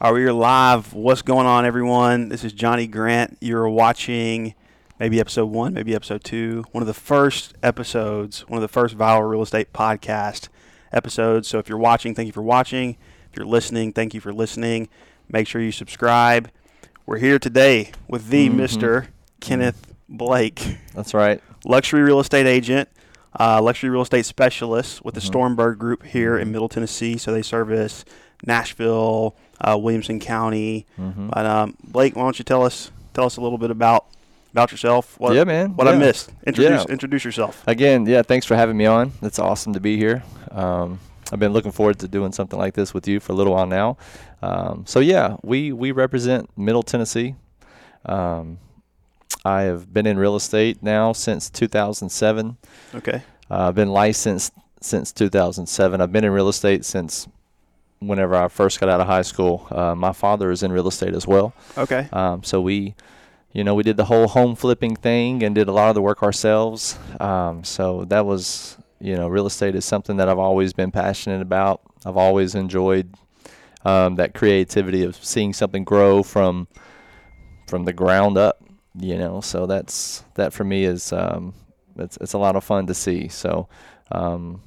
Are we live? What's going on, everyone? This is Johnny Grant. You're watching maybe episode one, maybe episode two, one of the first episodes, one of the first viral real estate podcast episodes. So if you're watching, thank you for watching. If you're listening, thank you for listening. Make sure you subscribe. We're here today with the Mhm. Mr. Kenneth Blake, That's right. luxury real estate agent, uh, luxury real estate specialist with the Mhm. Stormberg Group here in Middle Tennessee. So they service Nashville, uh, Williamson County. Mm-hmm. But um, Blake, why don't you tell us tell us a little bit about about yourself? What, yeah, man. what I missed. Introduce Yeah. introduce yourself. Again, yeah. Thanks for having me on. It's awesome to be here. Um, I've been looking forward to doing something like this with you for a little while now. Um, so yeah, we we represent Middle Tennessee. Um, I have been in real estate now since 2007. Okay. Uh, I've been licensed since 2007. I've been in real estate since whenever I first got out of high school. Uh, my father is in real estate as well. Okay. Um, so we, you know, we did the whole home flipping thing and did a lot of the work ourselves. Um, so that was, you know, real estate is something that I've always been passionate about. I've always enjoyed um, that creativity of seeing something grow from from the ground up. You know, so that's that for me is um, it's it's a lot of fun to see. So, um,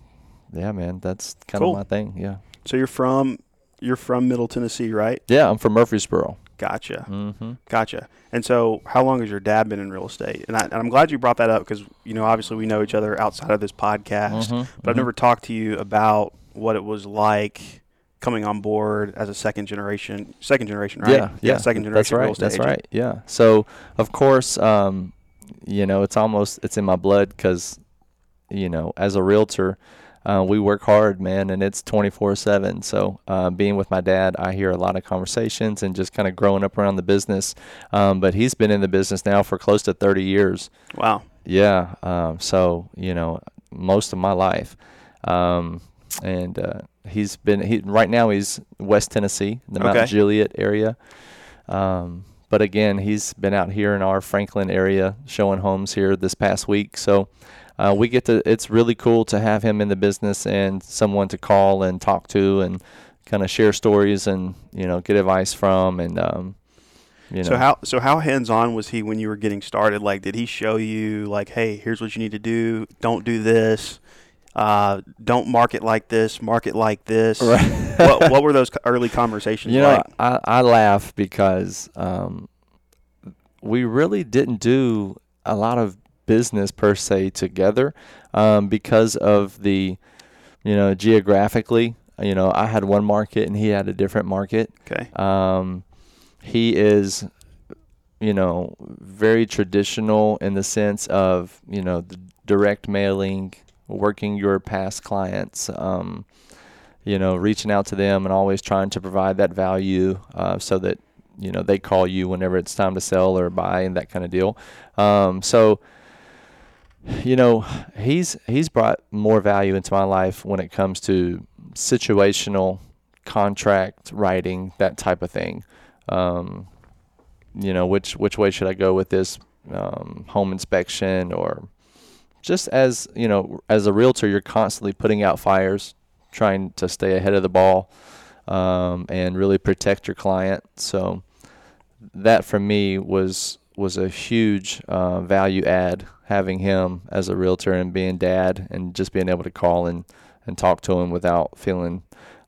yeah, man, that's kind Cool. of my thing. Yeah, So you're from you're from Middle Tennessee, right? yeah, I'm from Murfreesboro. Gotcha. Mm-hmm. Gotcha. And so, how long has your dad been in real estate? And, I, and I'm glad you brought that up because you know obviously we know each other outside of this podcast, Mm-hmm. but I've never talked to you about what it was like coming on board as a second generation second generation, right? Yeah, yeah, second That's generation right. real estate That's agent. right. Yeah. So of course, um, you know, it's almost it's in my blood because, you know, as a realtor, uh, we work hard, man, and it's twenty four seven. So uh, being with my dad, I hear a lot of conversations and just kind of growing up around the business. Um, but he's been in the business now for close to thirty years. Wow. Yeah. Um, so you know, most of my life, um, and uh, he's been he right now he's West Tennessee, the Okay. Mount Juliet area. Um, but again, he's been out here in our Franklin area showing homes here this past week. So uh, we get to. It's really cool to have him in the business and someone to call and talk to and kind of share stories and you know get advice from and um, you know. So how so how hands on was he when you were getting started? Like, did he show you like, hey, here's what you need to do. Don't do this. Uh, don't market like this. Market like this. Right. what What were those early conversations You know. I, I laugh because um, we really didn't do a lot of business per se together um, because of the, you know, geographically. You know, I had one market and he had a different market. Okay. Um, he is, you know, very traditional in the sense of, you know, the direct mailing, working your past clients, um, you know, reaching out to them and always trying to provide that value uh, so that, you know, they call you whenever it's time to sell or buy and that kind of deal. Um, so, you know, he's he's brought more value into my life when it comes to situational contract writing, that type of thing. Um, you know, which which way should I go with this um, home inspection or just as you know, as a realtor, you're constantly putting out fires, trying to stay ahead of the ball um, and really protect your client. So that for me was was a huge uh, value add having him as a realtor and being dad and just being able to call and, and talk to him without feeling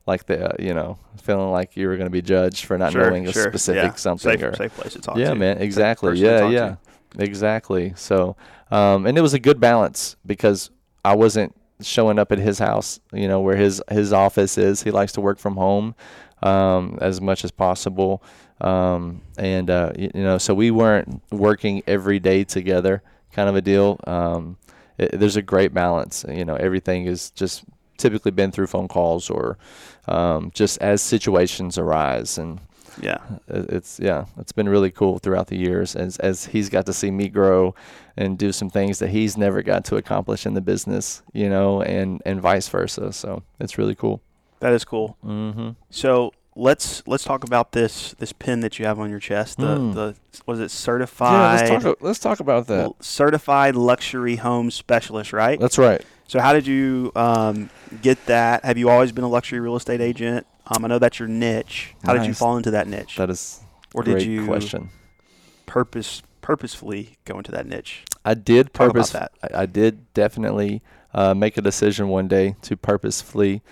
like the uh, you know feeling like you were going to be judged for not Sure, knowing a specific Yeah. something Safe, or safe place to talk yeah to. man exactly. to yeah yeah. Exactly. So um, and it was a good balance because I wasn't showing up at his house you know where his his office is. He likes to work from home um, as much as possible. Um, and uh, y- you know so we weren't working every day together kind of a deal um, it, there's a great balance you know everything is just typically been through phone calls or um, just as situations arise and Yeah. it- it's yeah it's been really cool throughout the years as as he's got to see me grow and do some things that he's never got to accomplish in the business you know and and vice versa so it's really cool That is cool. mm-hmm. So let's let's talk about this this pin that you have on your chest. The Mm. the was it yeah certified let's talk let's talk about that l- certified luxury home specialist, right? that's right So how did you um, get that? Have you always been a luxury real estate agent? Um, I know that's your niche. How did you fall into that niche, That is or great did you question. purpose purposefully go into that niche? I did purpose. that. I, I did definitely uh, make a decision one day to purposefully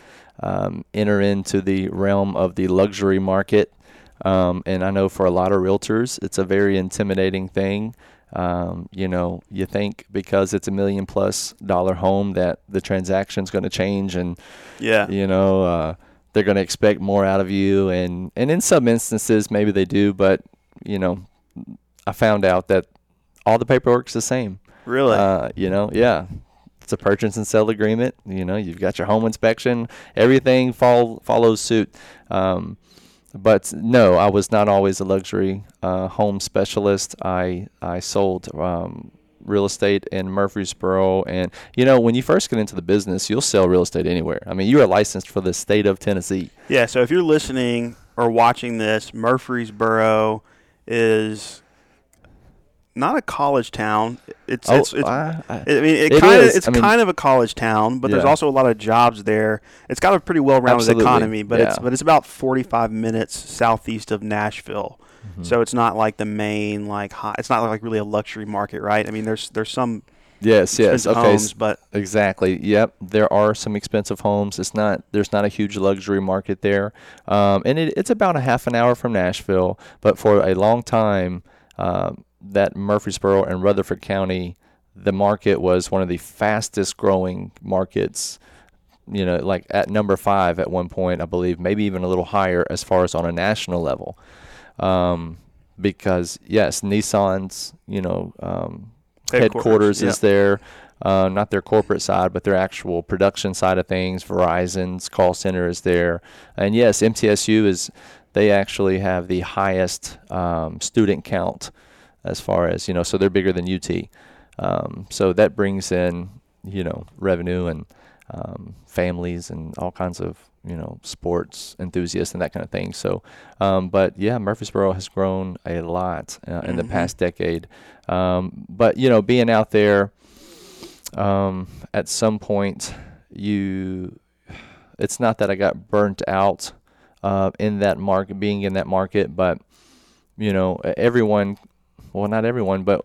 um, enter into the realm of the luxury market. Um, and I know for a lot of realtors, it's a very intimidating thing. Um, you know, you think because it's a million plus dollar home that the transaction's going to change and Yeah. you know uh, they're going to expect more out of you and and in some instances maybe they do but you know i found out that all the paperwork's the same Really? uh, you know yeah it's a purchase and sell agreement you know you've got your home inspection everything fall, follows suit um, but no i was not always a luxury uh, home specialist i i sold um, real estate in Murfreesboro. And, you know, when you first get into the business, you'll sell real estate anywhere. I mean, you are licensed for the state of Tennessee. Yeah, so if you're listening or watching this, Murfreesboro is not a college town. It's Oh, it's, it's I- I- I mean, it, It kind of it's I mean- kind of a college town, but there's also a lot of jobs there. It's got a pretty well-rounded Absolutely. economy, but it's but it's about 45 minutes southeast of Nashville. Mm-hmm. So it's not like the main like high, it's not like really a luxury market, right? I mean, there's there's some yes, yes. Okay. homes, but Exactly. Yep. There are some expensive homes. It's not. There's not a huge luxury market there, um, and it, it's about a half an hour from Nashville. But for a long time, um, that Murfreesboro and Rutherford County, the market was one of the fastest growing markets. You know, like at number five at one point, I believe, maybe even a little higher as far as on a national level. Um, because yes, Nissan's you know um, headquarters, yeah. is there. Uh, not their corporate side, but their actual production side of things. Verizon's call center is there, and yes, MTSU is. They actually have the highest um, student count, as far as you know. So they're bigger than UT. Um, so that brings in you know revenue and um, families and all kinds of you know sports enthusiasts and that kind of thing. So, um, but yeah, Murfreesboro has grown a lot uh, in the Mhm. past decade. Um, but you know, being out there, um, at some point, you, it's not that I got burnt out uh, in that market, being in that market, but you know, everyone, well, not everyone, but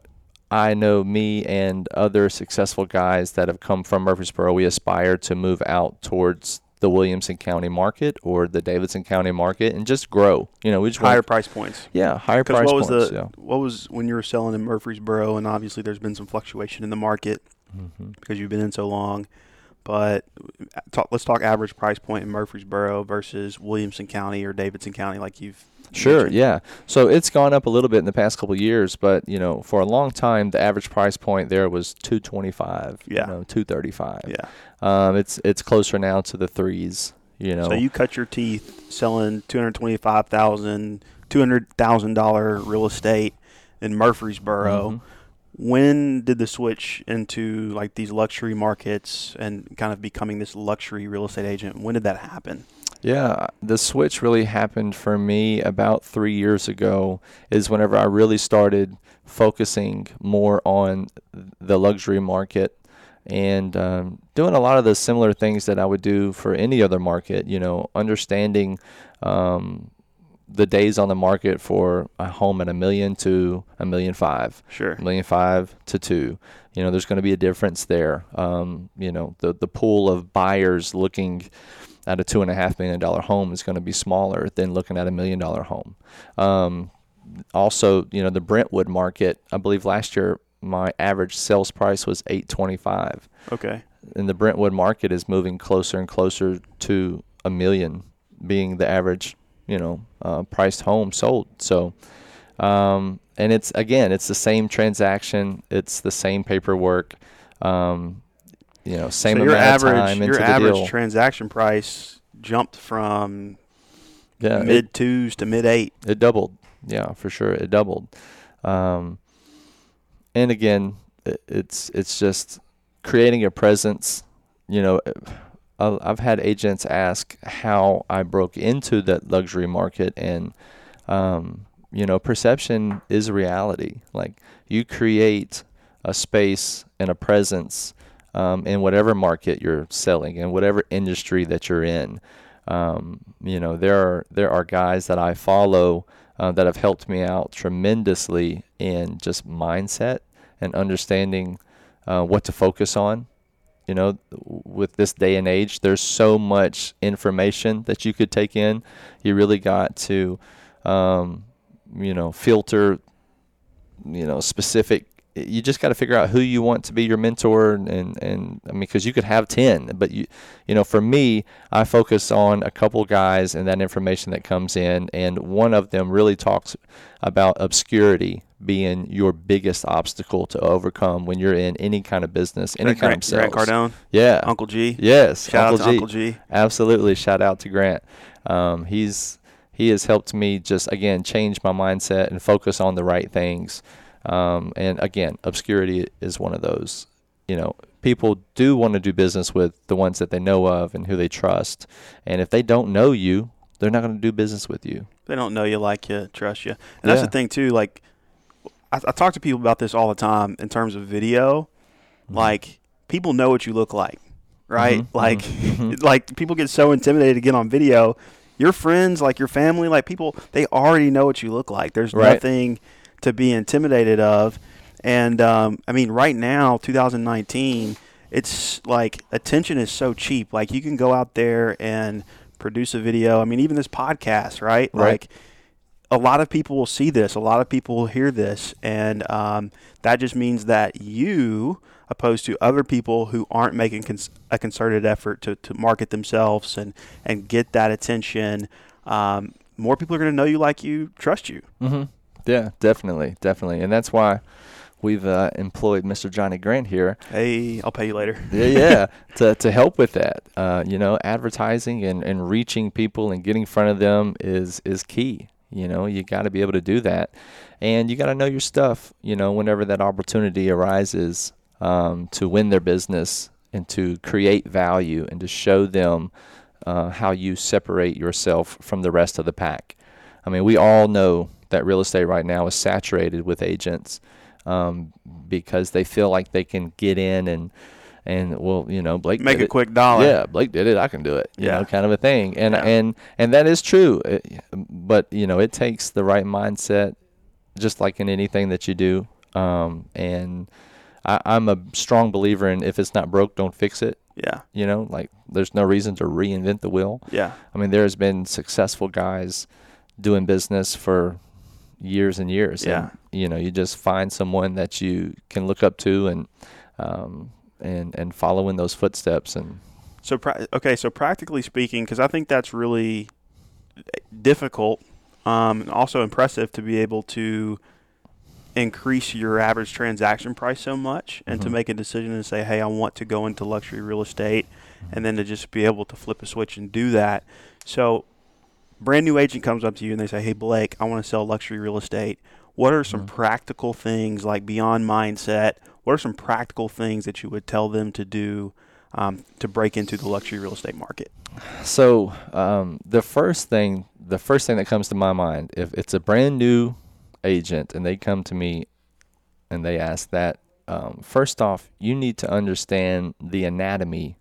I know me and other successful guys that have come from Murfreesboro. We aspire to move out towards the Williamson County market or the Davidson County market and just grow. You know, we just higher want, price points. yeah, higher price what was points. the yeah. what was when you were selling in Murfreesboro, and obviously there's been some fluctuation in the market Mm-hmm. because you've been in so long. But talk, let's talk average price point in Murfreesboro versus Williamson County or Davidson County, like you've Sure, mentioned. yeah. So it's gone up a little bit in the past couple of years, but you know, for a long time, the average price point there was two twenty five. Yeah. You know, two thirty five. Yeah. Um, it's it's closer now to the threes. You know. So you cut your teeth selling two hundred twenty-five thousand, two hundred thousand dollar real estate in Murfreesboro. Mhm. When did the switch into like these luxury markets and kind of becoming this luxury real estate agent? When did that happen? Yeah, the switch really happened for me about three years ago. Is whenever I really started focusing more on the luxury market and um, doing a lot of the similar things that I would do for any other market. You know, understanding um, the days on the market for a home at a million to a million five Sure. a million five to two. You know, there's going to be a difference there. Um, you know, the the pool of buyers looking at a two and a half million dollar home is going to be smaller than looking at a million dollar home. Um, also, you know, the Brentwood market. I believe last year my average sales price was eight twenty five, Okay. and the Brentwood market is moving closer and closer to a million being the average, you know, uh, priced home sold. So, um, and it's again, it's the same transaction, it's the same paperwork, um, you know, same so amount your average, of time into your average deal. transaction price jumped from yeah, it, mid twos to mid eight. it doubled. Yeah, for sure, it doubled. Um, and again, it, it's it's just creating a presence. You know, I've had agents ask how I broke into that luxury market, and um, you know, perception is reality. Like you create a space and a presence um, in whatever market you're selling, in whatever industry that you're in. Um, you know, there are there are guys that I follow uh, that have helped me out tremendously in just mindset and understanding uh, what to focus on. You know, with this day and age, there's so much information that you could take in. You really got to, um, you know, filter, you know, specific you just got to figure out who you want to be your mentor and, and, and I mean because you could have 10 but you you know for me I focus on a couple guys and that information that comes in and one of them really talks about obscurity being your biggest obstacle to overcome when you're in any kind of business any Grant, kind of sales Grant Cardone, yeah Uncle G. yes Shout Uncle out to G. Uncle G. Absolutely. Shout out to Grant. Um, he's he has helped me just again change my mindset and focus on the right things. Um, and again, obscurity is one of those. You know, people do want to do business with the ones that they know of and who they trust. And if they don't know you, they're not going to do business with you. They don't know you, like you, trust you, and that's the thing too. Like, I, I talk to people about this all the time in terms of video. Mm-hmm. Like, people know what you look like, right? Mhm, Like, mhm. like people get so intimidated to get on video. Your friends, like your family, like people, they already know what you look like. There's Right. nothing to be intimidated of. And um, I mean, right now, 2019, it's like attention is so cheap. Like you can go out there and produce a video. I mean, even this podcast, right? Right. Like a lot of people will see this, a lot of people will hear this, and um, that just means that you, opposed to other people who aren't making cons- a concerted effort to, to market themselves and, and get that attention, um, more people are going to know you, like you, trust you. Mm-hmm. Yeah, definitely, definitely, and that's why we've uh, employed Mr. Johnny Grant here Hey, I'll pay you later. yeah, yeah, to to help with that. Uh, you know, advertising and, and reaching people and getting in front of them is is key. You know, you got to be able to do that, and you got to know your stuff. You know, whenever that opportunity arises um, to win their business and to create value and to show them uh, how you separate yourself from the rest of the pack. I mean, we all know that real estate right now is saturated with agents um, because they feel like they can get in and and well, you know, Blake Make a it. quick dollar. Yeah, Blake did it. I can do it. You Yeah. know, kind of a thing. And Yeah. and and that is true. But you know, it takes the right mindset, just like in anything that you do. Um, and I, I'm a strong believer in if it's not broke, don't fix it. Yeah. You know, like there's no reason to reinvent the wheel. Yeah. I mean, there's been successful guys doing business for years and years. Yeah. And, you know, you just find someone that you can look up to and um, and and follow in those footsteps. And So okay, so practically speaking, because I think that's really difficult, um, and also impressive to be able to increase your average transaction price so much, and to Mhm. make a decision and say, "Hey, I want to go into luxury real estate," and then to just be able to flip a switch and do that. So, brand new agent comes up to you and they say, "Hey, Blake, I want to sell luxury real estate." What are some Mhm. practical things like beyond mindset? What are some practical things that you would tell them to do um, to break into the luxury real estate market? so um, the first thing, the first thing that comes to my mind, if it's a brand new agent and they come to me and they ask that, um, first off, you need to understand the anatomy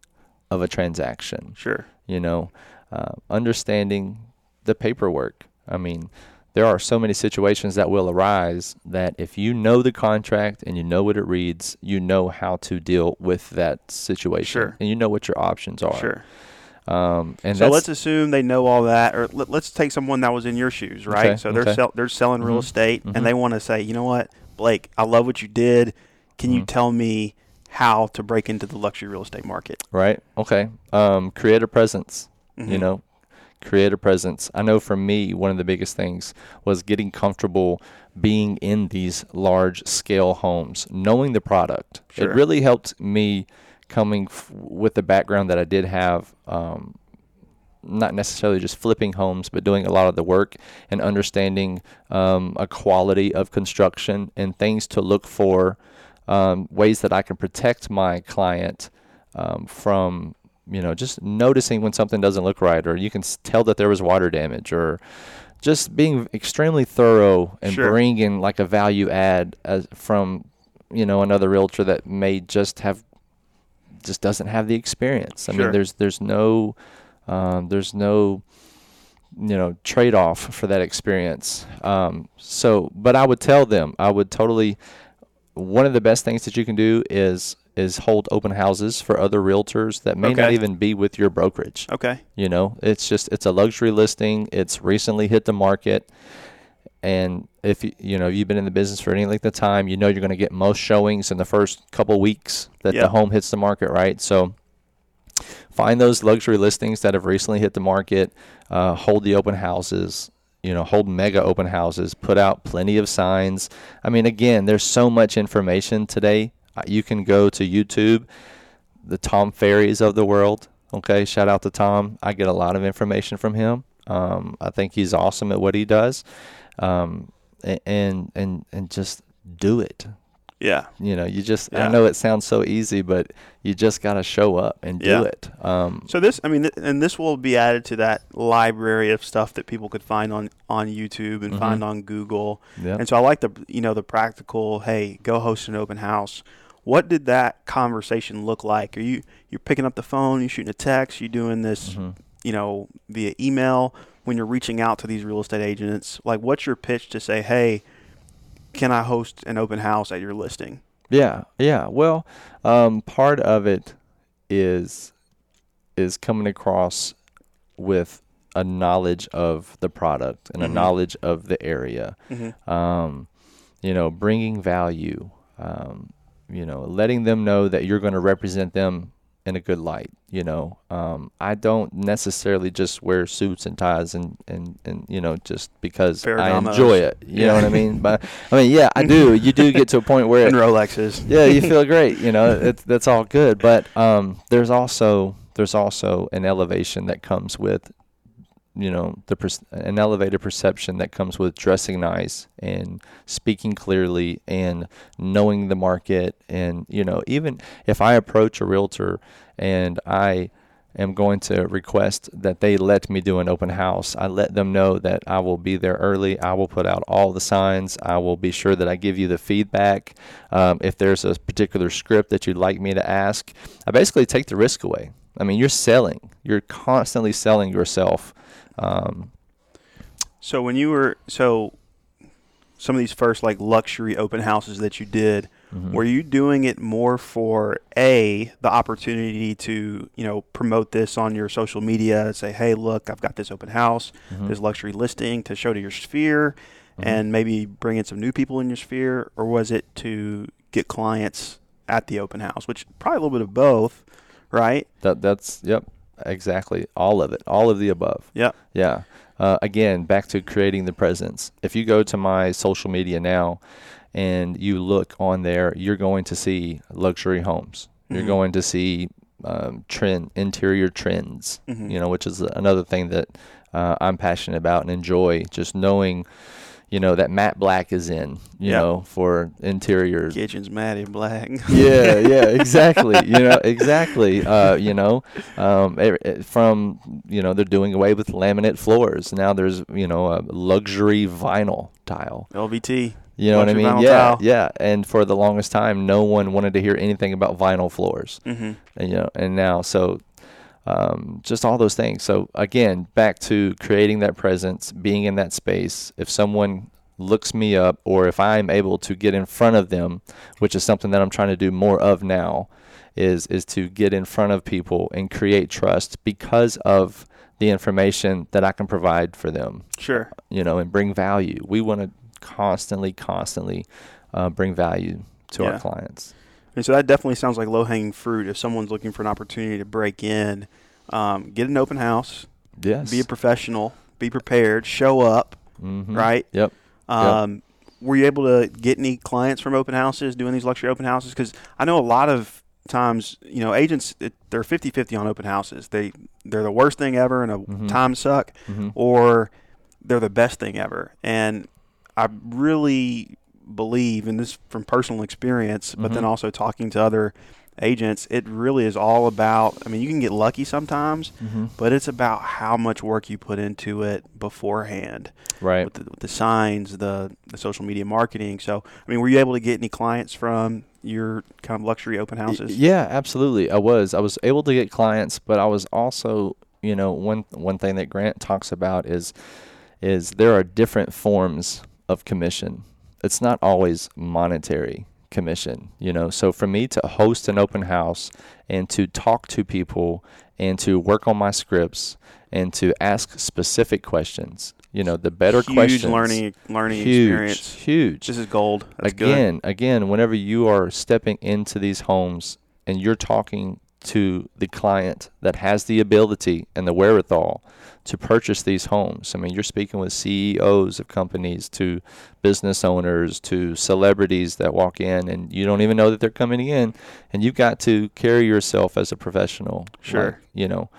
of a transaction. Sure. you know, uh, understanding the paperwork. I mean, there are so many situations that will arise that if you know the contract and you know what it reads, you know how to deal with that situation, Sure. and you know what your options are. Sure. Um, and so let's assume they know all that, or let, us take someone that was in your shoes, right? Okay, So they're okay. sell, they're selling real Mhm, estate, mhm. and they want to say, you know what, Blake, I love what you did. Can you Mhm. tell me how to break into the luxury real estate market? right. Okay. Um, create a presence. You Mhm. know, create a presence. I know for me, one of the biggest things was getting comfortable being in these large scale homes, knowing the product. Sure. It really helped me coming f- with the background that I did have. Um, not necessarily just flipping homes, but doing a lot of the work and understanding um, a quality of construction and things to look for, um, ways that I can protect my client um, from, you know, just noticing when something doesn't look right, or you can tell that there was water damage, or just being extremely thorough and Sure. bringing like a value add as from, you know, another realtor that may just have just doesn't have the experience. I Sure. mean, there's there's no Um, there's no you know trade off for that experience. Um, so, but I would tell them I would totally. One of the best things that you can do is is hold open houses for other realtors that may not even be with your brokerage. Okay. You know, it's just it's a luxury listing. It's recently hit the market, and if you you know you've been in the business for any length of time, you know you're going to get most showings in the first couple weeks that Yeah. the home hits the market, right? So find those luxury listings that have recently hit the market. Uh, hold the open houses. You know, hold mega open houses. Put out plenty of signs. I mean, again, there's so much information today. Uh, You can go to YouTube, the Tom Ferries of the world. Okay, shout out to Tom. I get a lot of information from him. Um, I think he's awesome at what he does, um, and and and just do it. Yeah. You know, you just Yeah. I know it sounds so easy, but you just got to show up and do Yeah. it. Um, So this, I mean, th- and this will be added to that library of stuff that people could find on on YouTube and Mhm. find on Google. yeah. And so I like the you know the practical. Hey, go host an open house. What did that conversation look like? Are you you're picking up the phone? You're shooting a text? You're doing this? Mhm. You know, via email when you're reaching out to these real estate agents. Like, what's your pitch to say, hey, can I host an open house at your listing? Yeah, yeah. Well, um, part of it is is coming across with a knowledge of the product and Mhm. a knowledge of the area. Mm-hmm. Um, you know, bringing value. Um, you know, letting them know that you're going to represent them in a good light. You know, um, I don't necessarily just wear suits and ties and and and you know just because I enjoy it. You know what I mean? But I mean, yeah, I do. You do get to a point where And Rolexes. yeah, you feel great. You know, it's that's all good. But um, there's also there's also an elevation that comes with, you know, the per- an elevated perception that comes with dressing nice and speaking clearly and knowing the market. And you know, even if I approach a realtor and I am going to request that they let me do an open house. I let them know that I will be there early. I will put out all the signs. I will be sure that I give you the feedback. Um, if there's a particular script that you'd like me to ask, I basically take the risk away. I mean, you're selling. You're constantly selling yourself. Um, So when you were so some of these first like luxury open houses that you did, mhm. were you doing it more for a the opportunity to you know promote this on your social media and say, hey, look, I've got this open house, Mhm. this luxury listing to show to your sphere, Mhm. and maybe bring in some new people in your sphere, or was it to get clients at the open house, which probably a little bit of both, right? That that's yep, exactly all of it, all of the above. Yeah. Yeah. Uh, again, back to creating the presence. If you go to my social media now, and you look on there, you're going to see luxury homes. You're Mhm. going to see um, trend interior trends. Mhm. You know, which is another thing that uh, I'm passionate about and enjoy. Just knowing, you know, that matte black is in. You Yeah. know, for interior Kitchen's matted black. yeah, yeah, exactly. you know, exactly. Uh, you know, um, e- e- from you know they're doing away with laminate floors. Now there's you know a luxury vinyl tile. LVT. You know what I mean? Yeah, tile. yeah. And for the longest time, no one wanted to hear anything about vinyl floors. Mm-hmm. And, you know, and now so. Um, just all those things. So again, back to creating that presence, being in that space. If someone looks me up, or if I'm able to get in front of them, which is something that I'm trying to do more of now, is is to get in front of people and create trust because of the information that I can provide for them Sure. you know, and bring value. We want to constantly, constantly uh, bring value to Yeah. our clients. And so that definitely sounds like low hanging fruit. If someone's looking for an opportunity to break in, um, get an open house, Yes. be a professional, be prepared, show up, Mhm. right? Yep. Um, Were you able to get any clients from open houses doing these luxury open houses? Because I know a lot of times, you know, agents it, they're 50-50 on open houses. They they're the worst thing ever and a Mhm. time suck, Mhm. or they're the best thing ever. And I really believe, and this from personal experience, but then Mhm. also talking to other agents, it really is all about. I mean, you can get lucky sometimes, Mhm. but it's about how much work you put into it beforehand Right. with the, with the signs, the the social media marketing. So, I mean, were you able to get any clients from your kind of luxury open houses? Yeah, absolutely. I was. I was able to get clients, but I was also you know, one one thing that Grant talks about is is there are different forms of commission. It's not always monetary commission, you know. So for me to host an open house and to talk to people and to work on my scripts and to ask specific questions, you know, the better huge questions. learning learning huge, experience. huge. This is gold. That's good. again, again, whenever you are stepping into these homes and you're talking to the client that has the ability and the wherewithal to purchase these homes. I mean, you're speaking with CEOs of companies, to business owners, to celebrities that walk in, and you don't even know that they're coming in, and you've got to carry yourself as a professional. Sure. like, you know.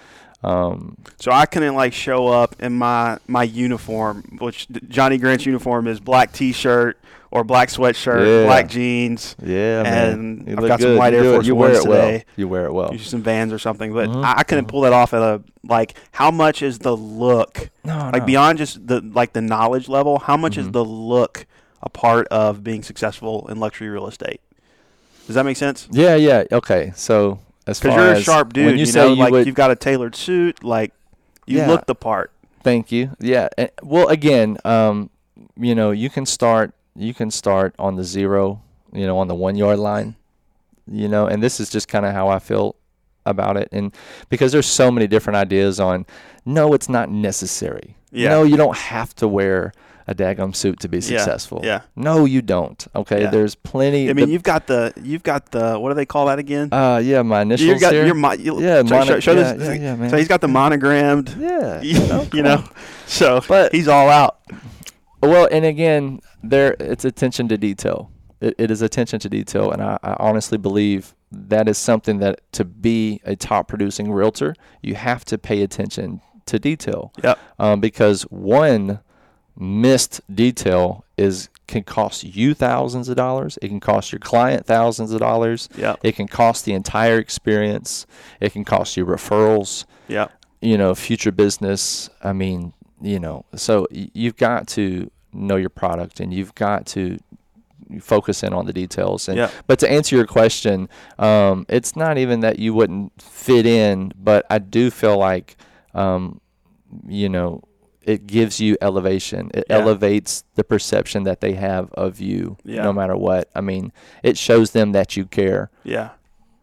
Um, So I couldn't like show up in my my uniform, which Johnny Grant's uniform is black T-shirt or black sweatshirt, Yeah. black jeans, yeah, And man. I've got some white you Air Force You wear Ones it well. You wear it well. use some Vans or something. But Mhm, I, I couldn't pull that off at a like. How much is the look? No, Like no. beyond just the like the knowledge level, how much is Mhm. the look a part of being successful in luxury real estate? Does that make sense? Yeah, yeah. Okay. So as far Because you're a as sharp dude. when you, you, say know, you like would, you've got a tailored suit, like you Yeah. look the part. Thank you. Yeah. and- Well, again, um, you know, you can start. You can start on the zero. You know, on the one yard line. You know, and this is just kind of how I feel about it, and because there's so many different ideas on. No, it's not necessary. Yeah. No, you don't have to wear a daggum suit to be successful. Yeah. No, you don't. Okay. Yeah. There's plenty. I mean, the- you've got the you've got the what do they call that again? uh, yeah, my initials you got here. your mo- you, Yeah, so mono- show, show yeah, this. yeah, yeah, man. So he's got the monogrammed. yeah. you know, come know, so But- he's all out. Well, and again, there it's attention to detail. It, it is attention to detail, and I, I honestly believe that is something that to be a top producing realtor, you have to pay attention to detail. Yep. Um, because one missed detail is can cost you thousands of dollars. It can cost your client thousands of dollars. Yep. It can cost the entire experience. It can cost you referrals Yep. you know, future business. I mean, you know, so you've got to know your product and you've got to focus in on the details. And Yeah. but to answer your question, um, it's not even that you wouldn't fit in, but I do feel like, um, you know, it gives you elevation. It Yeah. elevates the perception that they have of you, Yeah. no matter what. I mean, it shows them that you care. Yeah.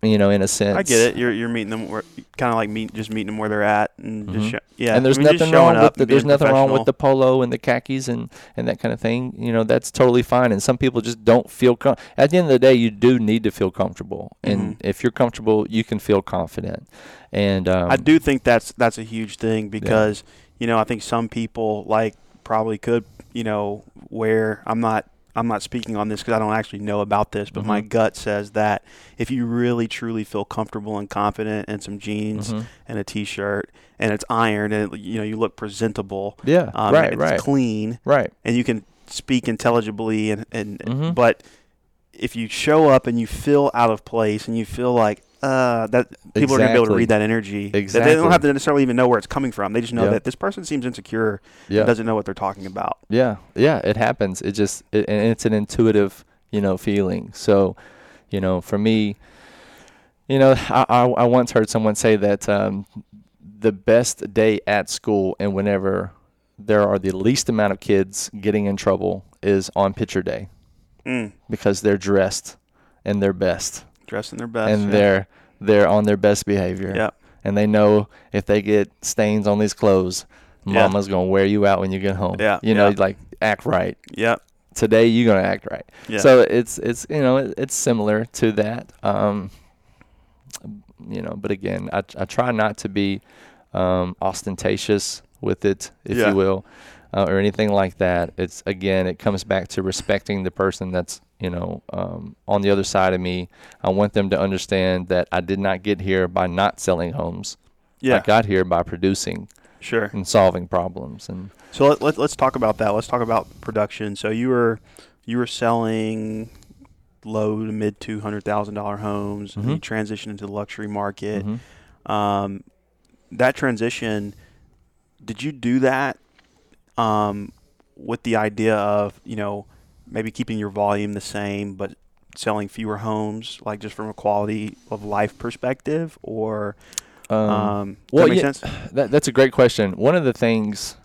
You know, in a sense. I get it. You're you're meeting them where kind of like meet just meeting them where they're at and Mhm. just sho- yeah. and there's I mean, nothing wrong with the, there's nothing wrong with the polo and the khakis and and that kind of thing. You know, that's totally fine. And some people just don't feel com- at the end of the day, you do need to feel comfortable. And Mhm. if you're comfortable, you can feel confident. And um, I do think that's that's a huge thing because you know I think some people like probably could you know wear I'm not I'm not speaking on this because I don't actually know about this, but my Mhm. gut says that if you really truly feel comfortable and confident in some jeans mhm. and a t-shirt and it's ironed and you know you look presentable, Yeah, um, right, it's right, clean right. and you can speak intelligibly and and Mhm. but if you show up and you feel out of place and you feel like uh that people are gonna be able to read that energy that they don't have to necessarily even know where it's coming from they just know Yeah. that this person seems insecure Yeah, and doesn't know what they're talking about yeah, yeah. It happens. It just it, and it's an intuitive, you know, feeling. So, you know, for me, you know, I I, I once heard someone say that um, the best day at school and whenever there are the least amount of kids getting in trouble is on picture day mm. because they're dressed in their best dressed in their best and yeah. they're they're on their best behavior. yeah And they know if they get stains on these clothes, Yeah. mama's gonna wear you out when you get home. Yeah, You know, yeah. like act right. yeah Today you're gonna act right. yeah So it's it's you know it, it's similar to that. Um, you know, but again, I I try not to be um, ostentatious with it, if Yeah. you will, uh, or anything like that. It's again, it comes back to respecting the person that's you know um, on the other side of me. I want them to understand that I did not get here by not selling homes. yeah I got here by producing sure and solving problems. And so let, let, let's talk about that let's talk about production so you were you were selling low to mid two hundred thousand dollar homes and you transitioned into the luxury market mhm. um, that transition did you do that um, with the idea of you know maybe keeping your volume the same but selling fewer homes like just from a quality of life perspective or Um, Um, well, that yeah, sense? that, that's a great question. One of the things.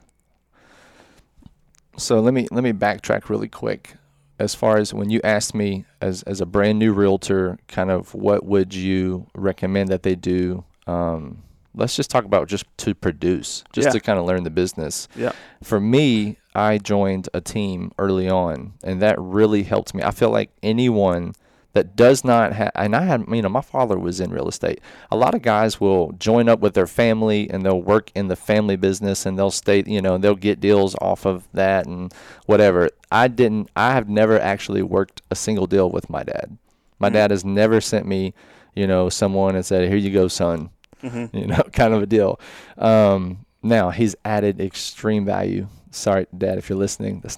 So let me let me backtrack really quick. As far as when you asked me as as a brand new realtor, kind of what would you recommend that they do? Um, let's just talk about just to produce, just Yeah. to kind of learn the business. Yeah. For me, I joined a team early on, and that really helped me. I feel like anyone that does not have, and I had, you know, my father was in real estate. A lot of guys will join up with their family and they'll work in the family business and they'll stay, you know, they'll get deals off of that and whatever. I didn't, I have never actually worked a single deal with my dad. My Mhm. dad has never sent me, you know, someone and said, here you go, son, hmm you know, kind of a deal. Um, now he's added extreme value. Sorry, Dad, if you're listening. This,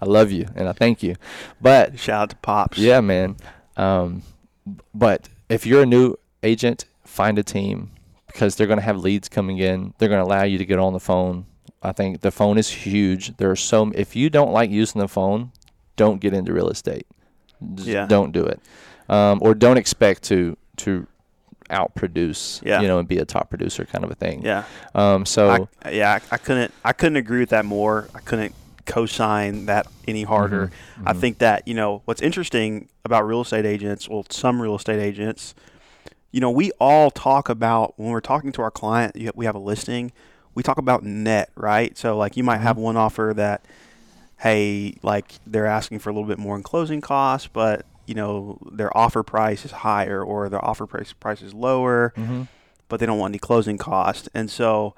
I love you and I thank you. But Shout out to Pops. yeah, man. Um, but if you're a new agent, find a team because they're going to have leads coming in. They're going to allow you to get on the phone. I think the phone is huge. There are so if you don't like using the phone, don't get into real estate. Just Yeah. Don't do it, um, or don't expect to to outproduce. Yeah. You know, and be a top producer kind of a thing. Yeah. Um. So. I, yeah, I, I couldn't. I couldn't agree with that more. I couldn't co-sign that any harder. I Mhm. think that you know what's interesting about real estate agents. Well, some real estate agents, you know, we all talk about when we're talking to our client. you- We have a listing. We talk about net, right? So like you might have Mhm. one offer that, hey, like they're asking for a little bit more in closing costs, but you know their offer price is higher or their offer price price is lower Mhm. but they don't want any closing cost. And so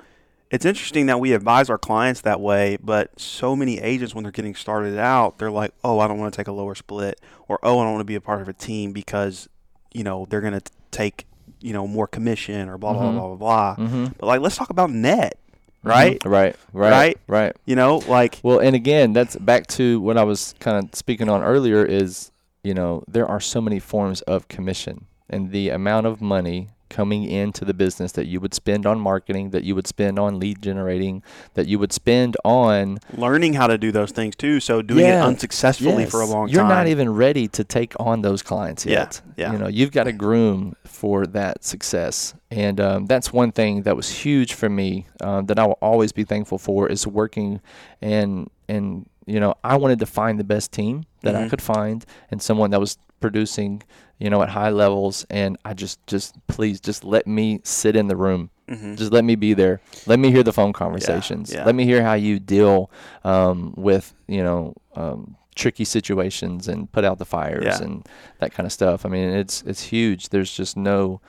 it's interesting that we advise our clients that way, but so many agents when they're getting started out, they're like, "Oh, I don't want to take a lower split," or "Oh, I don't want to be a part of a team because, you know, they're going to take, you know, more commission or blah blah Mhm. blah blah blah." Mhm. But like let's talk about net, right? Mhm. Right. Right. Right? Right. You know, like Well, and again, that's back to what I was kind of speaking on earlier is, you know, there are so many forms of commission and the amount of money coming into the business that you would spend on marketing, that you would spend on lead generating, that you would spend on learning how to do those things too. So doing Yeah. it unsuccessfully for a Yes. long You're time. not even ready to take on those clients Yeah, yet. yeah. You know, you've got to groom for that success. And um, that's one thing that was huge for me um, that I will always be thankful for is working and and you know I wanted to find the best team that I Mhm. could find and someone that was producing you know at high levels and I just just please just let me sit in the room Mhm. just let me be there. Let me hear the phone conversations. yeah. Let me hear how you deal um, with you know um, tricky situations and put out the fires Yeah. and that kind of stuff. I mean, it's it's huge. There's just no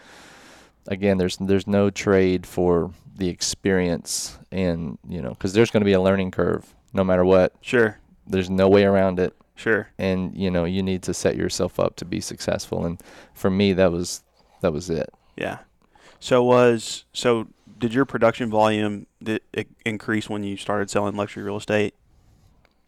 again. There's there's no trade for the experience and you know because there's going to be a learning curve no matter what. Sure, There's no way around it sure. and you know you need to set yourself up to be successful and for me that was that was it Yeah. So was so did your production volume did it increase when you started selling luxury real estate?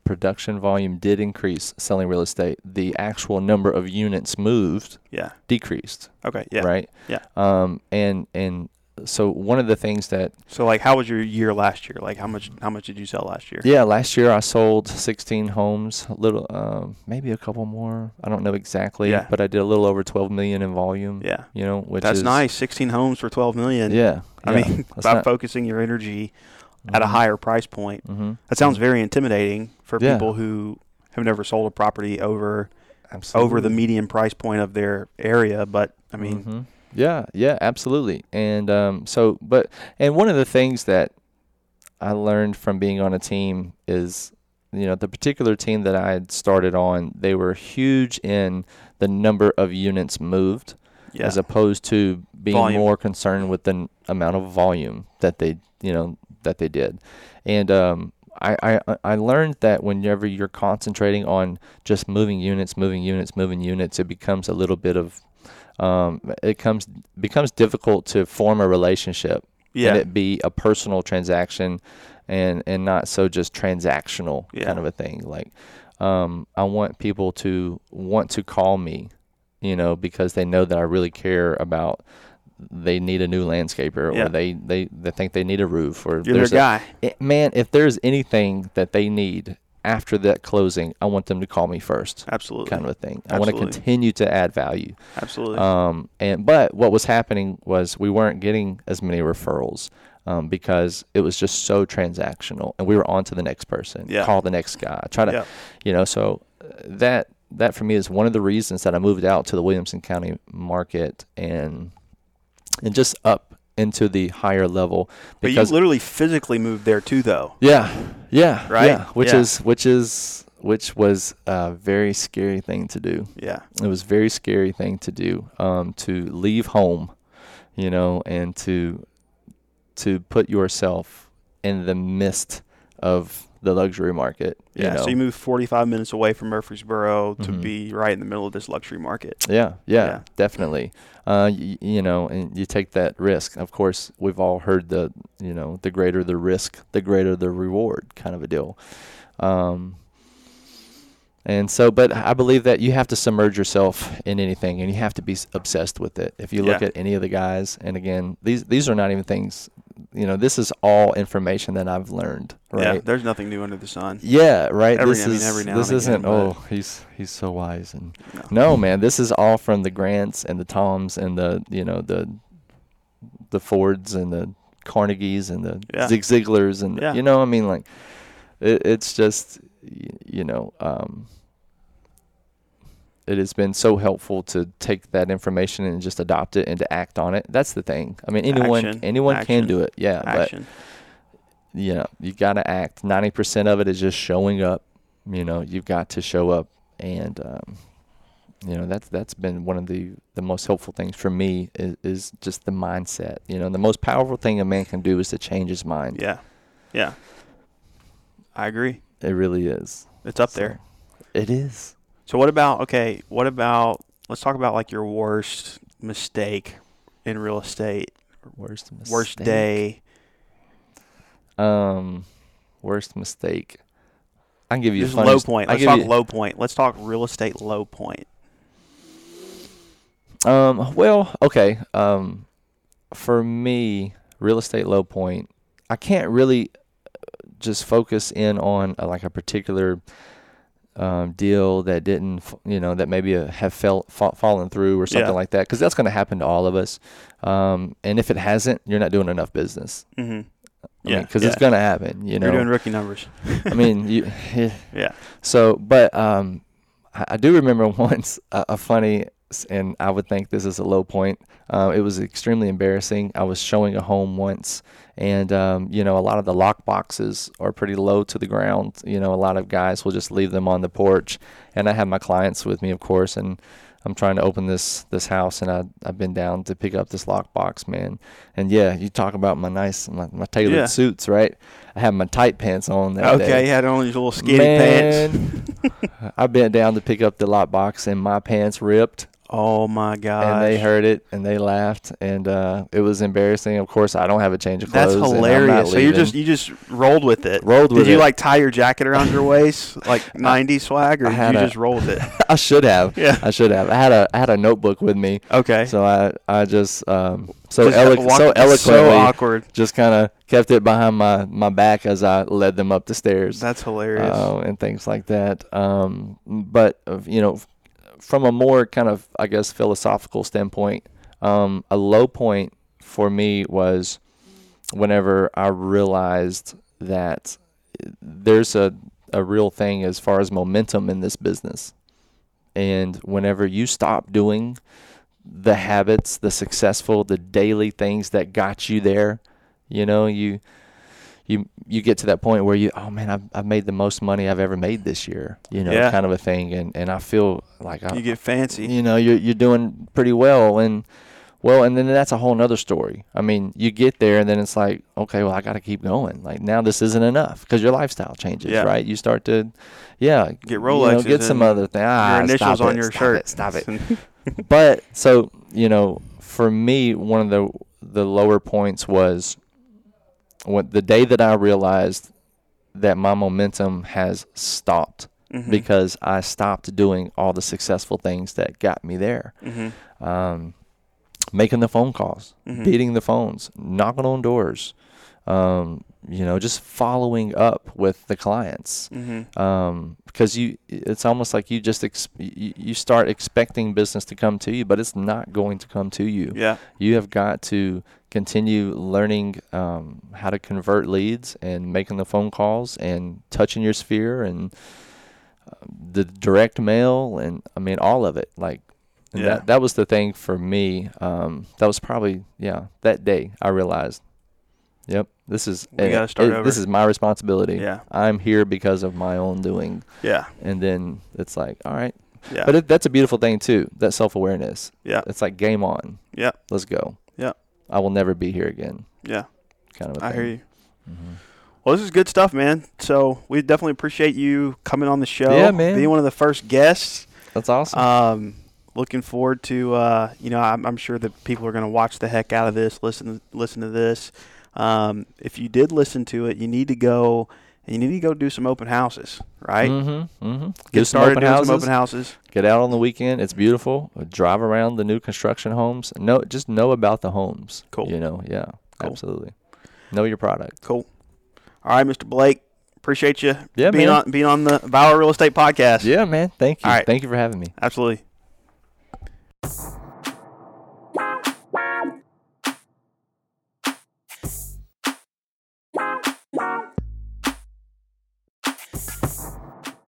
production volume did increase selling real estate. The actual number of units moved Yeah. decreased, Okay. Yeah. right? Yeah. Um, and and so one of the things that So like, how was your year last year? Like, how much how much did you sell last year? yeah, last year I sold 16 homes, a little um, maybe a couple more. I don't know exactly, Yeah. but I did a little over 12 million in volume. Yeah. You know, which That's is nice. Sixteen homes for twelve million. Yeah. I yeah, mean, by not- focusing your energy at a Mhm. higher price point, Mhm. that sounds very intimidating for Yeah. people who have never sold a property over Absolutely. over the median price point of their area. But I mean, Mhm. Yeah, yeah, absolutely. And um, so, but and one of the things that I learned from being on a team is, you know, the particular team that I had started on, they were huge in the number of units moved, yeah. as opposed to being Volume. more concerned with the n- amount of volume that they, you know, that they did. And um, I, I I learned that whenever you're concentrating on just moving units, moving units, moving units, it becomes a little bit of um, it comes becomes difficult to form a relationship yeah. and it be a personal transaction and and not so just transactional Yeah. kind of a thing like um, i want people to want to call me you know because they know that i really care about they need a new landscaper Yeah. or they, they they think they need a roof or You're their there's a, guy. it- man if there's anything that they need after that closing, I want them to call me first, Absolutely. kind of a thing. I want to continue to add value. Absolutely. Um, and but what was happening was we weren't getting as many referrals um, because it was just so transactional, and we were on to the next person, Yeah. call the next guy, try to, Yeah. you know. So uh, that that for me is one of the reasons that I moved out to the Williamson County market and and just up into the higher level but you literally physically moved there too, though. yeah, yeah, Right? yeah, which Yeah. is which is which was a very scary thing to do Yeah. it was a very scary thing to do um, to leave home you know and to to put yourself in the midst of the luxury market you Yeah. know? So you move 45 minutes away from Murfreesboro to Mhm. be right in the middle of this luxury market. yeah, yeah Yeah. definitely uh, y- you know and you take that risk of course we've all heard the you know the greater the risk the greater the reward kind of a deal um, and so, but I believe that you have to submerge yourself in anything, and you have to be obsessed with it. If you look Yeah. at any of the guys, and again, these these are not even things, you know, this is all information that I've learned, Right? Yeah. There's nothing new under the sun. Yeah, right. Every- this I mean, is every now this isn't. again, oh, he's he's so wise, and No. no, man, this is all from the Grants and the Toms and the you know the the Fords and the Carnegies and the Yeah. Zig Ziglars and Yeah. you know, I mean, like it, it's just you know. um it has been so helpful to take that information and just adopt it and to act on it. That's the thing. I mean, anyone Action. anyone Action. can do it. Yeah, but Action. you know, you got to act. Ninety percent of it is just showing up. You know, you've got to show up, and um, you know that's that's been one of the the most helpful things for me is, is just the mindset. You know, the most powerful thing a man can do is to change his mind. Yeah. Yeah. I agree. It really is. It's up So, there. It is. So what about okay, what about let's talk about like your worst mistake in real estate. Worst mistake. Worst day. Um, worst mistake. I can give you This a low point. Let's talk you- low point. Let's talk real estate low point. Um, well, okay. Um, for me, real estate low point, I can't really uh, just focus in on uh, like a particular um, deal that didn't, you know, that maybe uh, have fell, fa- fallen through or something Yeah. like that, because that's going to happen to all of us. Um, and if it hasn't, you're not doing enough business. Mm-hmm. I Yeah, because yeah. it's going to happen. You know, You're doing rookie numbers. I mean, you. Yeah. So, but um, I, I do remember once a, a funny, and I would think this is a low point. Uh, it was extremely embarrassing. I was showing a home once, and um, you know, a lot of the lock boxes are pretty low to the ground. You know, a lot of guys will just leave them on the porch, and I have my clients with me, of course, and I'm trying to open this this house, and I I've been down to pick up this lockbox, man. And yeah, you talk about my nice my, my tailored Yeah. suits, right? I have my tight pants on that day. Okay, you had on your little skinny pants. Man, I bent down to pick up the lockbox and my pants ripped, Oh my god. and they heard it and they laughed, and uh, it was embarrassing. Of course, I don't have a change of That's clothes. not hilarious. So you just you just rolled with it. Rolled with Did you like tie your jacket around your waist like '90s swag, or did you a- just roll with it? I should have. Yeah. I should have. I had a I had a notebook with me, Okay. so I I just um so Just elo- walk- so eloquently so awkward. just kind of kept it behind my my back as I led them up the stairs. That's hilarious. uh, and things like that. Um, but uh, you know, from a more kind of I guess philosophical standpoint, um, a low point for me was whenever I realized that there's a a real thing as far as momentum in this business, and whenever you stop doing the habits, the successful, the daily things that got you there, you know, you you you get to that point where you oh man I've, I've made the most money I've ever made this year you know Yeah. kind of a thing and and I feel like I, you get fancy. you know you're you're doing pretty well and well and then that's a whole nother story I mean you get there and then it's like okay well I got to keep going like now this isn't enough because your lifestyle changes Yeah. right you start to yeah Get you know, get some other thing ah, your initials on it, your stop shirt. it, stop it but so you know for me one of the the lower points was when the day that I realized that my momentum has stopped Mhm. because I stopped doing all the successful things that got me there. Mhm. Um, making the phone calls, Mhm. beating the phones, knocking on doors, Um, you know, just following up with the clients. Mm-hmm. Um, because you, it's almost like you just ex- you, you start expecting business to come to you, but it's not going to come to you. Yeah. You have got to continue learning um, how to convert leads and making the phone calls and touching your sphere and uh, the direct mail and I mean all of it. Like Yeah. that that was the thing for me. Um, that was probably yeah that day I realized. Yep, this is We gotta start it- This is my responsibility. Yeah. I'm here because of my own doing, Yeah. and then it's like, all right. Yeah. But it, that's a beautiful thing too. That self awareness. yeah. It's like game on. Yeah. Let's go. I will never be here again. Yeah. Kind of. A I thing. hear you. Mm-hmm. Well, this is good stuff, man. So we definitely appreciate you coming on the show. Yeah, man. Being one of the first guests. That's awesome. Um, looking forward to uh, you know I'm, I'm sure that people are going to watch the heck out of this, listen listen to this. Um, if you did listen to it, you need to go and you need to go do some open houses, right? Mm-hmm. Mm-hmm. Get Do started doing houses. some open houses. Get out on the weekend. It's beautiful. Drive around the new construction homes. Know just know about the homes. Cool. You know. Yeah. Cool. Absolutely. Know your product. Cool. All right, Mr. Blake, appreciate you Yeah, being man. on being on the Bauer Real Estate Podcast. Yeah, man. Thank you. Right. Thank you for having me. Absolutely.